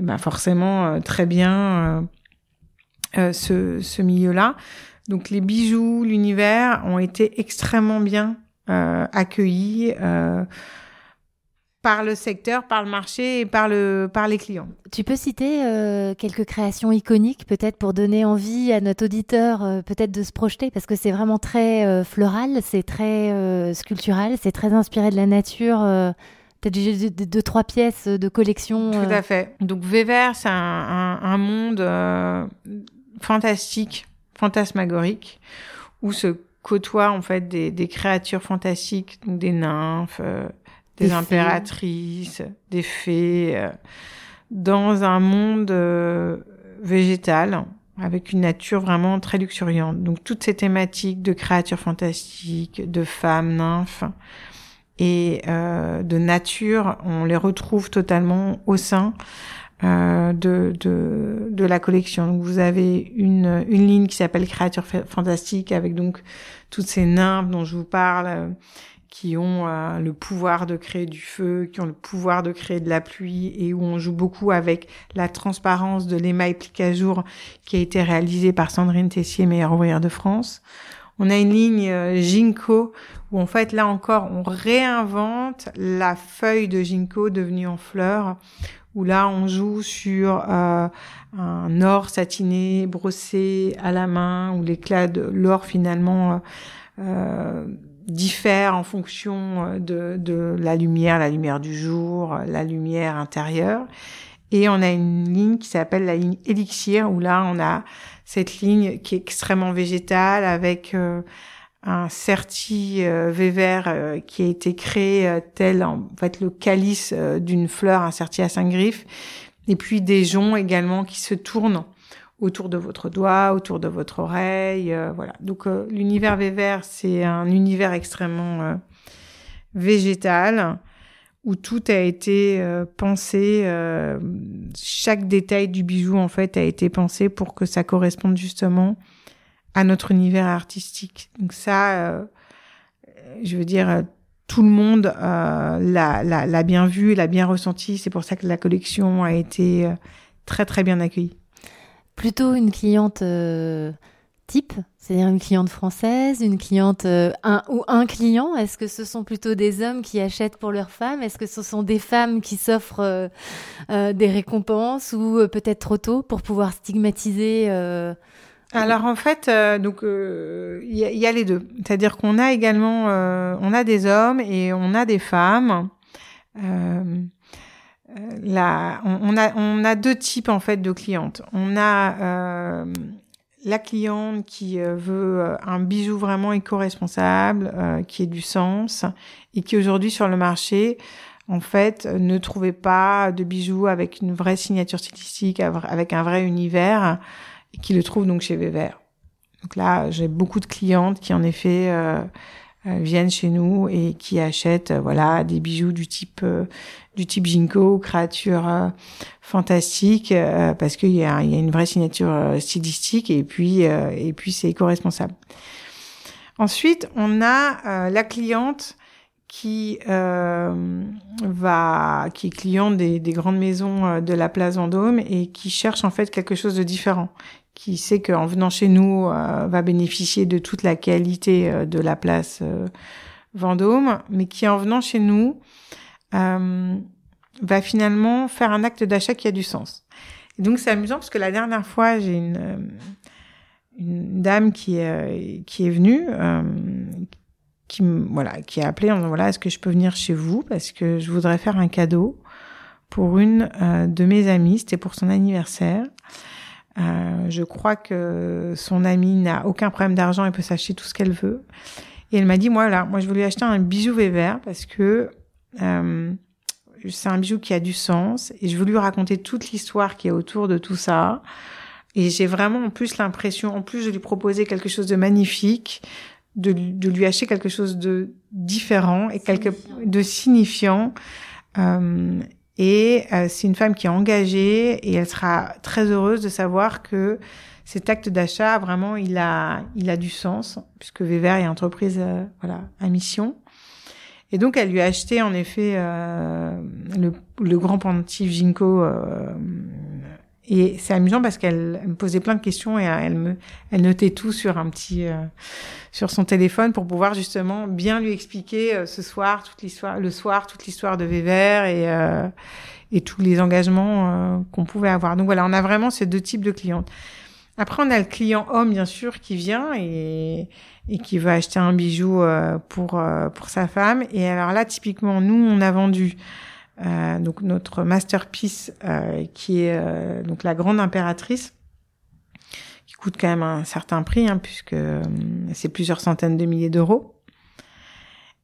[SPEAKER 9] bah forcément très bien ce, ce milieu-là. Donc les bijoux, l'univers ont été extrêmement bien accueillis par le secteur, par le marché et par, le, par les clients.
[SPEAKER 1] Tu peux citer euh, quelques créations iconiques, peut-être pour donner envie à notre auditeur, euh, peut-être de se projeter, parce que c'est vraiment très euh, floral, c'est très sculptural, c'est très inspiré de la nature. peut-être deux, trois pièces de collection.
[SPEAKER 9] Tout à fait. Donc Vévert, c'est un, un, monde fantastique, fantasmagorique, où se côtoient en fait des, des créatures fantastiques, donc des nymphes des, impératrices, des fées, euh, dans un monde euh, végétal avec une nature vraiment très luxuriante. Donc toutes ces thématiques de créatures fantastiques, de femmes, nymphes et euh, de nature, on les retrouve totalement au sein euh, de, de, de, la collection. Donc vous avez une, une ligne qui s'appelle Créatures fantastiques avec donc toutes ces nymphes dont je vous parle qui ont euh, le pouvoir de créer du feu, qui ont le pouvoir de créer de la pluie et où on joue beaucoup avec la transparence de l'émail plique à jour qui a été réalisé par Sandrine Tessier, meilleure ouvrière de France. On a une ligne euh, Ginkgo où en fait là encore on réinvente la feuille de Ginkgo devenue en fleur où là on joue sur euh, un or satiné brossé à la main où l'éclat de l'or finalement euh, diffère en fonction euh, de, de la lumière, la lumière du jour, la lumière intérieure. Et on a une ligne qui s'appelle la ligne élixir, où là, on a cette ligne qui est extrêmement végétale avec euh, un certi euh, euh, qui a été créé tel en fait le calice d'une fleur, un certi à cinq griffes, et puis des joncs également qui se tournent autour de votre doigt, autour de votre oreille, euh, voilà. Donc euh, l'univers Vévert, c'est un univers extrêmement euh, végétal où tout a été pensé, chaque détail du bijou en fait a été pensé pour que ça corresponde justement à notre univers artistique. Donc ça, je veux dire, tout le monde l'a bien vu, l'a bien ressenti. C'est pour ça que la collection a été très très bien accueillie
[SPEAKER 1] plutôt une cliente euh, type C'est-à-dire une cliente française, une cliente euh, un, ou un client Est-ce que ce sont plutôt des hommes qui achètent pour leurs femmes? Est-ce que ce sont des femmes qui s'offrent euh, des récompenses ou peut-être trop tôt pour pouvoir stigmatiser
[SPEAKER 9] alors en fait, donc il y, y, a les deux. C'est-à-dire qu'on a également, on a des hommes et on a des femmes. Là, on, on, a on a deux types en fait de clientes. On a la cliente qui euh, veut euh, un bijou vraiment éco-responsable, euh, qui ait du sens, et qui aujourd'hui sur le marché, en fait, ne trouvait pas de bijoux avec une vraie signature stylistique, avec un vrai univers, et qui le trouve donc chez Wever. Donc là, j'ai beaucoup de clientes qui en effet euh, viennent chez nous et qui achètent euh, voilà des bijoux du type euh, du type Jinko, créature fantastique parce qu'il y y a une vraie signature stylistique et puis et puis c'est éco-responsable. Ensuite, on a la cliente qui euh, va qui est cliente des, des grandes maisons de la place Vendôme et qui cherche en fait quelque chose de différent qui sait qu'en venant chez nous euh, va bénéficier de toute la qualité euh, de la place euh, Vendôme, mais qui en venant chez nous va finalement faire un acte d'achat qui a du sens. Donc c'est amusant parce que la dernière fois j'ai une une dame qui est qui est venue qui voilà qui a appelé en disant voilà est-ce que je peux venir chez vous parce que je voudrais faire un cadeau pour une de mes amies c'était pour son anniversaire euh, je crois que son amie n'a aucun problème d'argent, elle peut s'acheter tout ce qu'elle veut. Et elle m'a dit, moi là, moi je voulais acheter un bijou Wever parce que euh, c'est un bijou qui a du sens et je voulais lui raconter toute l'histoire qui est autour de tout ça. Et j'ai vraiment en plus l'impression, en plus de lui proposer quelque chose de magnifique, de, de lui acheter quelque chose de différent et quelque de signifiant. Euh, et euh, c'est une femme qui est engagée et elle sera très heureuse de savoir que cet acte d'achat, vraiment, il a, il a du sens, puisque Wever est entreprise euh, voilà, à mission. Et donc, elle lui a acheté, en effet, euh, le, le, grand pendentif Jinko euh, et c'est amusant parce qu'elle me posait plein de questions et elle me, elle notait tout sur un petit, euh, sur son téléphone pour pouvoir justement bien lui expliquer euh, ce soir toute l'histoire, le soir toute l'histoire de Wever et euh, et tous les engagements qu'on pouvait avoir. Donc voilà, on a vraiment ces deux types de clientes. Après, on a le client homme bien sûr qui vient et et qui veut acheter un bijou pour pour sa femme. Et alors là, typiquement, nous, on a vendu euh, donc notre masterpiece euh, qui est euh, donc la grande impératrice qui coûte quand même un certain prix hein, puisque c'est plusieurs centaines de milliers d'euros.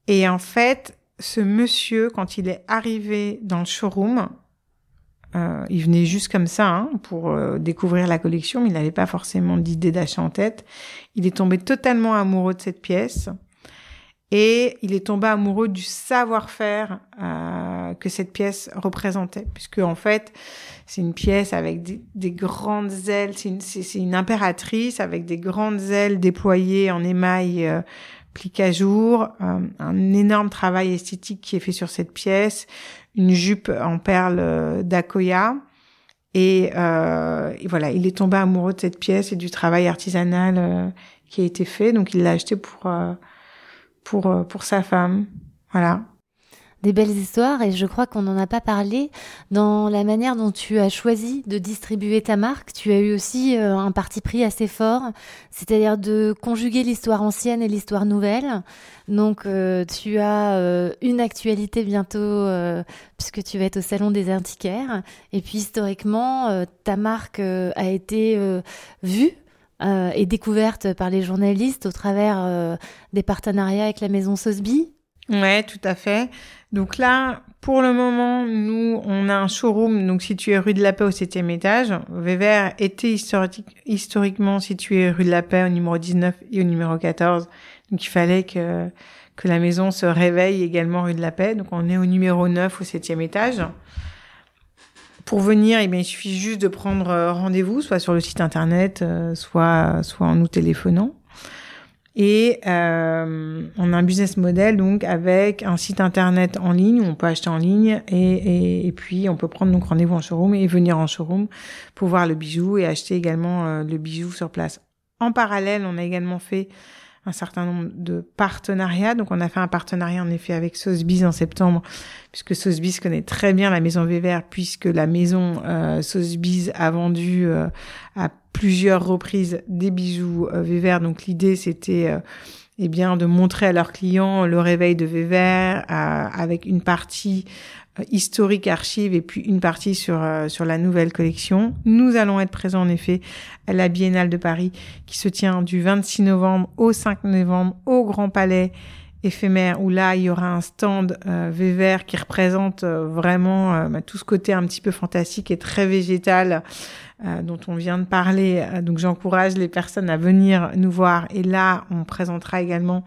[SPEAKER 9] Et en fait, ce monsieur, quand il est arrivé dans le showroom, euh, il venait juste comme ça hein, pour découvrir la collection, mais il n'avait pas forcément d'idée d'achat en tête. Il est tombé totalement amoureux de cette pièce. Et il est tombé amoureux du savoir-faire euh, que cette pièce représentait, puisque en fait, c'est une pièce avec des, grandes ailes, c'est une, impératrice avec des grandes ailes déployées en émail euh, plique à jour, euh, un énorme travail esthétique qui est fait sur cette pièce, une jupe en perles euh, d'Akoya. Et, euh, et, voilà, il est tombé amoureux de cette pièce et du travail artisanal qui a été fait, donc il l'a acheté pour pour, euh, pour sa femme. Voilà.
[SPEAKER 1] Des belles histoires et je crois qu'on n'en a pas parlé dans la manière dont tu as choisi de distribuer ta marque. Tu as eu aussi euh, un parti pris assez fort, c'est-à-dire de conjuguer l'histoire ancienne et l'histoire nouvelle. Donc euh, tu as une actualité bientôt puisque tu vas être au salon des antiquaires et puis historiquement ta marque a été vue euh, est découverte par les journalistes au travers euh, des partenariats avec la maison Sosby
[SPEAKER 9] Ouais, tout à fait. Donc là, pour le moment, nous, on a un showroom donc situé rue de la Paix au septième étage. Wever était historiquement situé rue de la Paix au numéro 19 et au numéro 14. Donc il fallait que, que la maison se réveille également rue de la Paix. Donc on est au numéro 9 au septième étage. Pour venir, eh bien, il suffit juste de prendre euh, rendez-vous, soit sur le site internet, euh, soit, soit en nous téléphonant. Et euh, on a un business model donc avec un site internet en ligne où on peut acheter en ligne et, et, puis on peut prendre donc rendez-vous en showroom et venir en showroom pour voir le bijou et acheter également le bijou sur place. En parallèle, on a également fait un certain nombre de partenariats. Donc, on a fait un partenariat en effet avec Sotheby's en septembre, puisque Sotheby's connaît très bien la maison Weber, puisque la maison euh, Sotheby's a vendu euh, à plusieurs reprises des bijoux euh. Donc, l'idée c'était euh, eh bien de montrer à leurs clients le réveil de Weber avec une partie euh, historique archive et puis une partie sur euh, sur la nouvelle collection. Nous allons être présents en effet à la Biennale de Paris qui se tient du 26 novembre au 5 novembre au Grand Palais éphémère où là il y aura un stand euh, qui représente euh, vraiment euh, bah, tout ce côté un petit peu fantastique et très végétal euh, dont on vient de parler. Donc j'encourage les personnes à venir nous voir et là on présentera également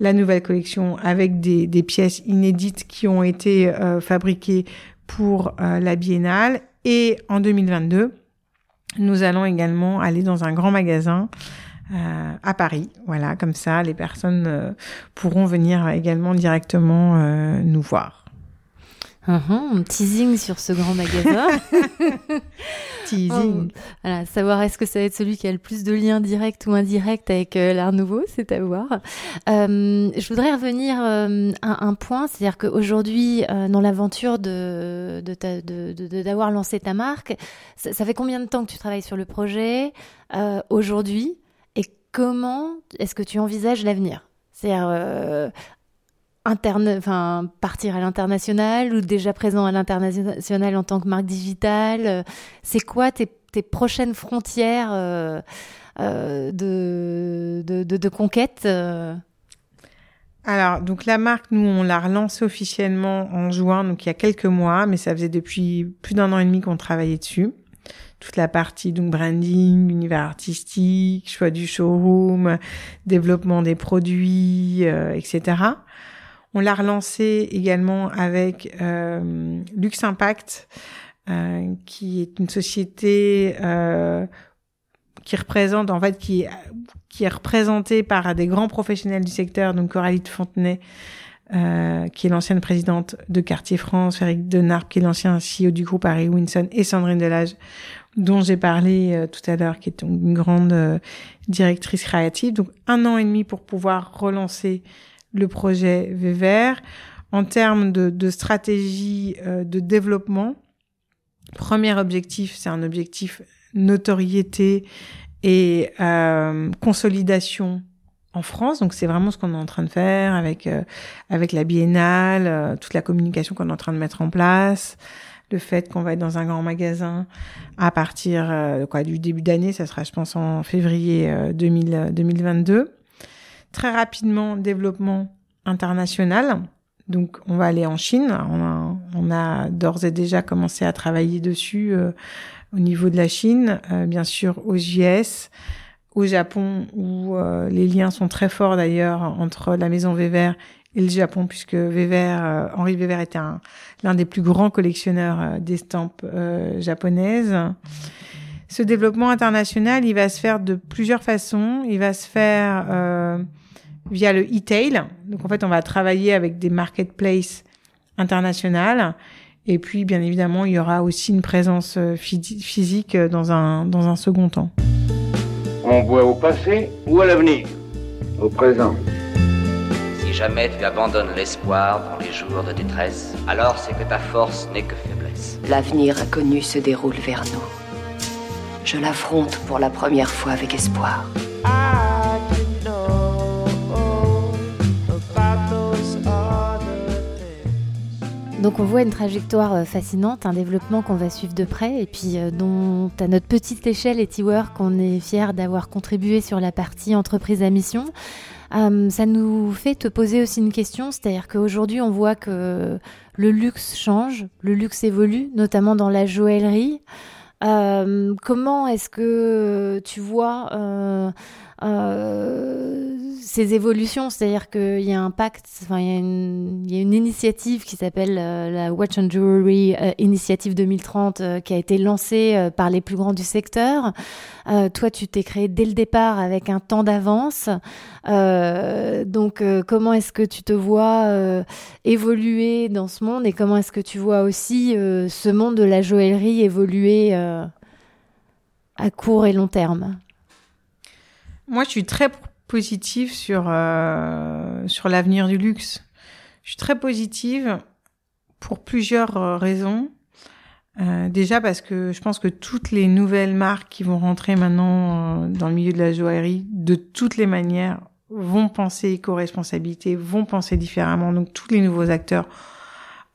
[SPEAKER 9] la nouvelle collection avec des, des pièces inédites qui ont été fabriquées pour la biennale et en 2022 nous allons également aller dans un grand magasin euh, à Paris. Voilà, comme ça, les personnes euh, pourront venir également directement euh, nous voir.
[SPEAKER 1] Uh -huh, teasing sur ce grand magasin.
[SPEAKER 9] teasing.
[SPEAKER 1] Oh, voilà, savoir est-ce que ça va être celui qui a le plus de liens directs ou indirects avec l'art nouveau, c'est à voir. Je voudrais revenir à un point, c'est-à-dire qu'aujourd'hui, dans l'aventure de, d'avoir de, de, de, lancé ta marque, ça, ça, fait combien de temps que tu travailles sur le projet? Aujourd'hui comment est-ce que tu envisages l'avenir? C'est-à-dire euh, partir à l'international ou déjà présent à l'international en tant que marque digitale. C'est quoi tes, tes, prochaines frontières euh, euh, de, de, de, conquête
[SPEAKER 9] alors, donc la marque, nous, on l'a relancée officiellement en juin, donc il y a quelques mois, mais ça faisait depuis plus d'un an et demi qu'on travaillait dessus toute la partie donc branding, univers artistique, choix du showroom, développement des produits, euh, etc. On l'a relancé également avec euh, Lux Impact, euh, qui est une société euh, qui représente en fait qui qui est représentée par des grands professionnels du secteur, donc Coralie de Fontenay. Euh, qui est l'ancienne présidente de Quartier France, Eric Denard, qui est l'ancien CEO du groupe Harry Winson, et Sandrine Delage, dont j'ai parlé euh, tout à l'heure, qui est une grande euh, directrice créative. Donc un an et demi pour pouvoir relancer le projet Wever. En termes de, de stratégie euh, de développement, premier objectif, c'est un objectif notoriété et euh, consolidation en France. Donc c'est vraiment ce qu'on est en train de faire avec avec la Biennale, toute la communication qu'on est en train de mettre en place le fait qu'on va être dans un grand magasin à partir euh, quoi, du début d'année, ça sera je pense en février euh, 2000, 2022. Très rapidement, développement international. Donc on va aller en Chine. On a, a d'ores et déjà commencé à travailler dessus euh, au niveau de la Chine, euh, bien sûr aux US, au Japon où euh, les liens sont très forts d'ailleurs entre la maison Weber et le Japon, puisque Weber, euh, Henri Weber était l'un des plus grands collectionneurs euh, d'estampes euh, japonaises. Ce développement international, il va se faire de plusieurs façons. Il va se faire via le e-tail. Donc en fait, on va travailler avec des marketplaces internationales. Et puis, bien évidemment, il y aura aussi une présence physique dans un, dans un second temps.
[SPEAKER 5] On voit au passé ou à l'avenir? Au présent.
[SPEAKER 13] Si jamais tu abandonnes l'espoir dans les jours de détresse, alors c'est que ta force n'est que faiblesse.
[SPEAKER 15] L'avenir inconnu se déroule vers nous. Je l'affronte pour la première fois avec espoir.
[SPEAKER 1] Donc on voit une trajectoire euh, fascinante, un développement qu'on va suivre de près et puis euh, dont à notre petite échelle Etiwork on est fier d'avoir contribué sur la partie entreprise à mission. Euh, ça nous fait te poser aussi une question, c'est-à-dire qu'aujourd'hui on voit que le luxe change, le luxe évolue, notamment dans la joaillerie. Euh, comment est-ce que tu vois euh, ces évolutions, c'est-à-dire qu'il y a un pacte, enfin il y a une, initiative qui s'appelle euh, la Watch and Jewelry euh, Initiative 2030 euh, qui a été lancée par les plus grands du secteur. Toi, tu t'es créé dès le départ avec un temps d'avance. donc, comment est-ce que tu te vois évoluer dans ce monde et comment est-ce que tu vois aussi ce monde de la joaillerie évoluer à court et long terme?
[SPEAKER 9] Moi, je suis très positive sur euh, sur l'avenir du luxe. Je suis très positive pour plusieurs euh, raisons. Euh, déjà parce que je pense que toutes les nouvelles marques qui vont rentrer maintenant dans le milieu de la joaillerie, de toutes les manières, vont penser éco-responsabilité, vont penser différemment. Donc tous les nouveaux acteurs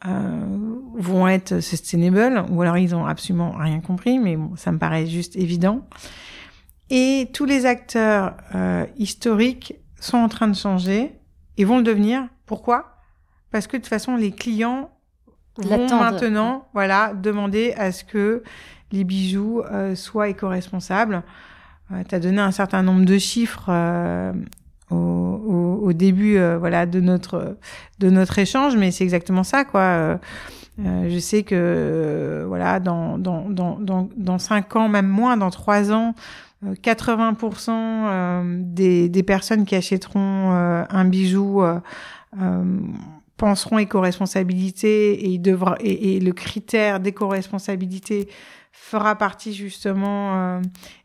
[SPEAKER 9] vont être sustainable, ou alors ils ont absolument rien compris, mais ça me paraît juste évident. Et tous les acteurs euh, historiques sont en train de changer et vont le devenir. Pourquoi? Parce que de toute façon, les clients vont maintenant, voilà, demander à ce que les bijoux euh, soient éco-responsables. Euh, tu as donné un certain nombre de chiffres euh, au, au, au, début, euh, voilà, de notre de notre échange, mais c'est exactement ça, quoi. Euh, je sais que voilà, dans dans dans dans dans cinq ans, même moins, dans trois ans, 80% des, des personnes qui achèteront un bijou penseront éco-responsabilité et, le critère d'éco-responsabilité fera partie justement euh,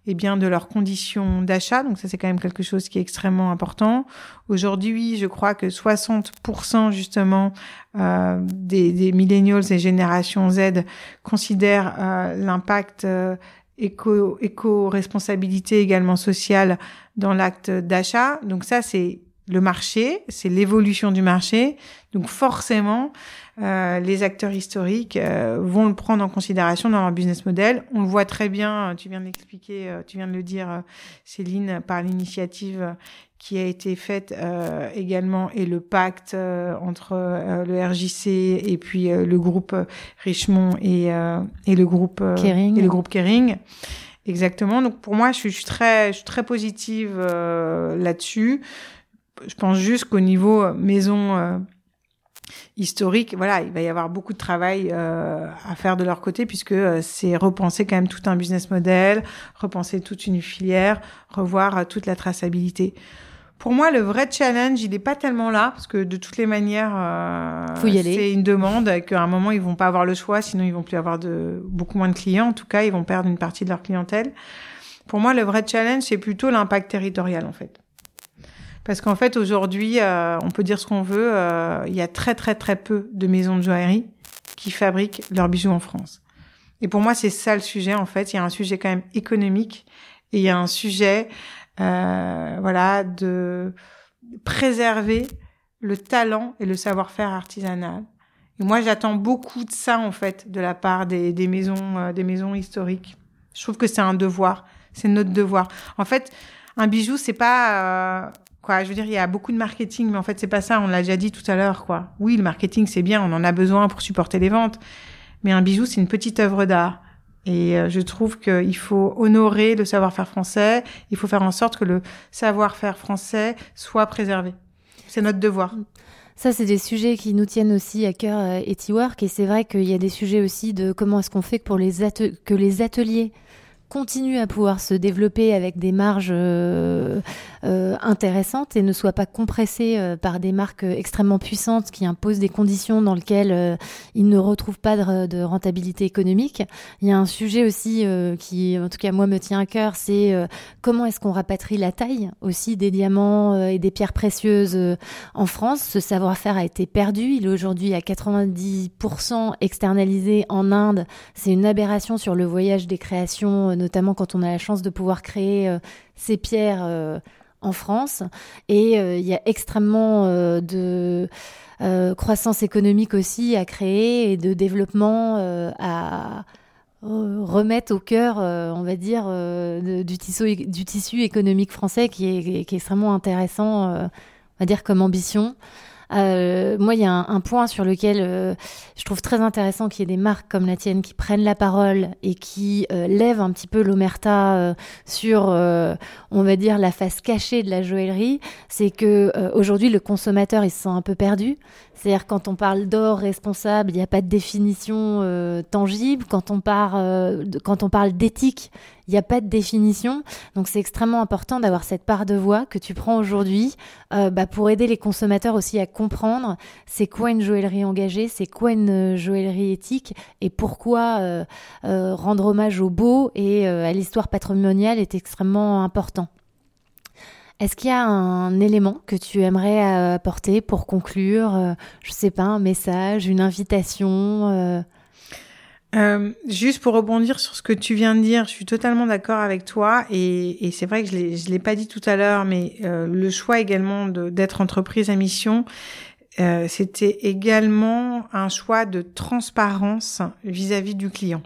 [SPEAKER 9] eh bien de leurs conditions d'achat. Donc ça c'est quand même quelque chose qui est extrêmement important. Aujourd'hui je crois que 60% justement euh, des, des millennials et génération Z considèrent euh, l'impact euh, éco éco responsabilité également sociale dans l'acte d'achat. Donc ça c'est le marché, c'est l'évolution du marché. Donc forcément, euh, les acteurs historiques euh, vont le prendre en considération dans leur business model. On le voit très bien, tu viens de l'expliquer, euh, tu viens de le dire, euh, Céline, par l'initiative qui a été faite euh, également et le pacte entre le RJC et puis le groupe Richemont et, et le groupe
[SPEAKER 1] Kering.
[SPEAKER 9] et le groupe Kering. Exactement. Donc pour moi, je suis, je suis très, je suis très positive là-dessus je pense juste qu'au niveau euh, maison euh, historique, voilà, il va y avoir beaucoup de travail euh, à faire de leur côté puisque euh, c'est repenser quand même tout un business model, repenser toute une filière, revoir euh, toute la traçabilité. Pour moi, le vrai challenge, il n'est pas tellement là parce que de toutes les manières, c'est une demande qu'à un moment ils vont pas avoir le choix, sinon ils vont plus avoir de beaucoup moins de clients. En tout cas, ils vont perdre une partie de leur clientèle. Pour moi, le vrai challenge, c'est plutôt l'impact territorial en fait. Parce qu'en fait, aujourd'hui, euh, on peut dire ce qu'on veut, euh, il y a très très très peu de maisons de joaillerie qui fabriquent leurs bijoux en France. Et pour moi, c'est ça le sujet, en fait. Il y a un sujet quand même économique et il y a un sujet, euh, voilà, de préserver le talent et le savoir-faire artisanal. Et moi, j'attends beaucoup de ça, en fait, de la part des, des maisons, euh, des maisons historiques. Je trouve que c'est un devoir. C'est notre devoir. En fait, un bijou, c'est pas, euh, quoi je veux dire il y a beaucoup de marketing mais en fait c'est pas ça on l'a déjà dit tout à l'heure quoi. Oui le marketing c'est bien on en a besoin pour supporter les ventes mais un bijou c'est une petite œuvre d'art. Et euh, je trouve qu'il faut honorer le savoir-faire français il faut faire en sorte que le savoir-faire français soit préservé. C'est notre devoir.
[SPEAKER 1] Ça, c'est des sujets qui nous tiennent aussi à cœur euh, Etiwork. Et c'est vrai qu'il y a des sujets aussi de comment est-ce qu'on fait pour les que les ateliers continuent à pouvoir se développer avec des marges euh, euh, intéressantes et ne soient pas compressés euh, par des marques extrêmement puissantes qui imposent des conditions dans lesquelles ils ne retrouvent pas de, de, rentabilité économique. Il y a un sujet aussi qui, en tout cas moi, me tient à cœur, c'est comment est-ce qu'on rapatrie la taille aussi des diamants et des pierres précieuses en France. Ce savoir-faire a été perdu. Il est aujourd'hui à 90% externalisé en Inde. C'est une aberration sur le voyage des créations notamment quand on a la chance de pouvoir créer euh, ces pierres euh, en France. Et euh, il y a extrêmement de croissance économique aussi à créer et de développement à remettre au cœur, on va dire, du, tissu, économique français qui est, qui est extrêmement intéressant, on va dire, comme ambition. Euh, moi, il y a un, point sur lequel euh, je trouve très intéressant qu'il y ait des marques comme la tienne qui prennent la parole et qui euh, lèvent un petit peu l'omerta sur, on va dire, la face cachée de la joaillerie. C'est que aujourd'hui, le consommateur, il se sent un peu perdu. C'est-à-dire quand on parle d'or responsable, il n'y a pas de définition euh, tangible. Quand on, parle, euh, quand on parle d'éthique, il n'y a pas de définition. Donc c'est extrêmement important d'avoir cette part de voix que tu prends aujourd'hui euh, bah, pour aider les consommateurs aussi à comprendre c'est quoi une joaillerie engagée, c'est quoi une joaillerie éthique et pourquoi euh, rendre hommage au beau et à l'histoire patrimoniale est extrêmement important. Est-ce qu'il y a un élément que tu aimerais euh, apporter pour conclure euh, Je sais pas, un message, une invitation euh?
[SPEAKER 9] Euh, juste pour rebondir sur ce que tu viens de dire, je suis totalement d'accord avec toi et, c'est vrai que je je l'ai pas dit tout à l'heure, mais euh, le choix également d'être entreprise à mission, euh, c'était également un choix de transparence vis-à-vis du client.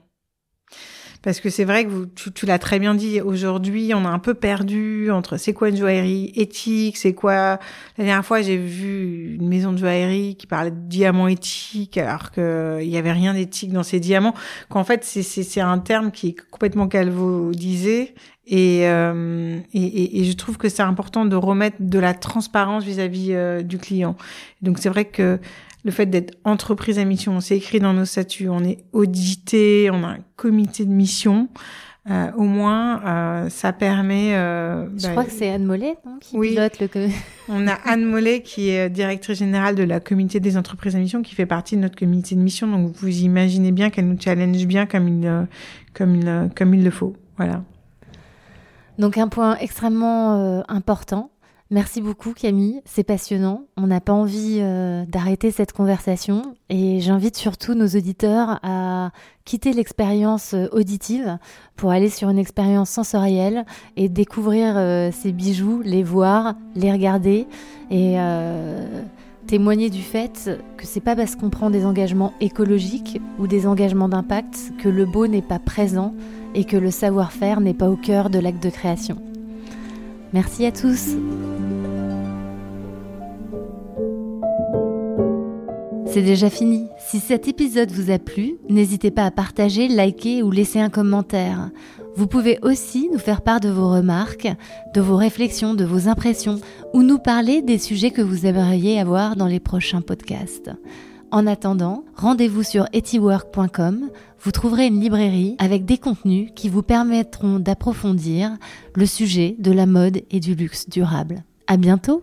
[SPEAKER 9] Parce que c'est vrai que tu, l'as très bien dit, aujourd'hui, on a un peu perdu entre c'est quoi une joaillerie éthique, c'est quoi... La dernière fois, j'ai vu une maison de joaillerie qui parlait de diamants éthiques, alors qu'il n'y avait rien d'éthique dans ces diamants, qu'en fait, c'est, un terme qui est complètement calvodisé. Et, euh, et, je trouve que c'est important de remettre de la transparence vis-à-vis euh, du client. Donc c'est vrai que le fait d'être entreprise à mission, c'est écrit dans nos statuts, on est audité, on a un comité de mission. Euh, au moins, euh, ça permet. Euh,
[SPEAKER 1] Je bah, crois que c'est Anne Mollet non, qui oui, pilote le.
[SPEAKER 9] on a Anne Mollet qui est directrice générale de la comité des entreprises à mission, qui fait partie de notre comité de mission. Donc vous imaginez bien qu'elle nous challenge bien comme il, comme il, comme il le faut. Voilà.
[SPEAKER 1] Donc un point extrêmement important, Merci beaucoup Camille, c'est passionnant. On n'a pas envie euh, d'arrêter cette conversation et j'invite surtout nos auditeurs à quitter l'expérience euh, auditive pour aller sur une expérience sensorielle et découvrir euh, ces bijoux, les voir, les regarder et témoigner du fait que c'est pas parce qu'on prend des engagements écologiques ou des engagements d'impact que le beau n'est pas présent et que le savoir-faire n'est pas au cœur de l'acte de création. Merci à tous. C'est déjà fini. Si cet épisode vous a plu, n'hésitez pas à partager, liker ou laisser un commentaire. Vous pouvez aussi nous faire part de vos remarques, de vos réflexions, de vos impressions, ou nous parler des sujets que vous aimeriez avoir dans les prochains podcasts. En attendant, rendez-vous sur etiwork.com. Vous trouverez une librairie avec des contenus qui vous permettront d'approfondir le sujet de la mode et du luxe durable. À bientôt!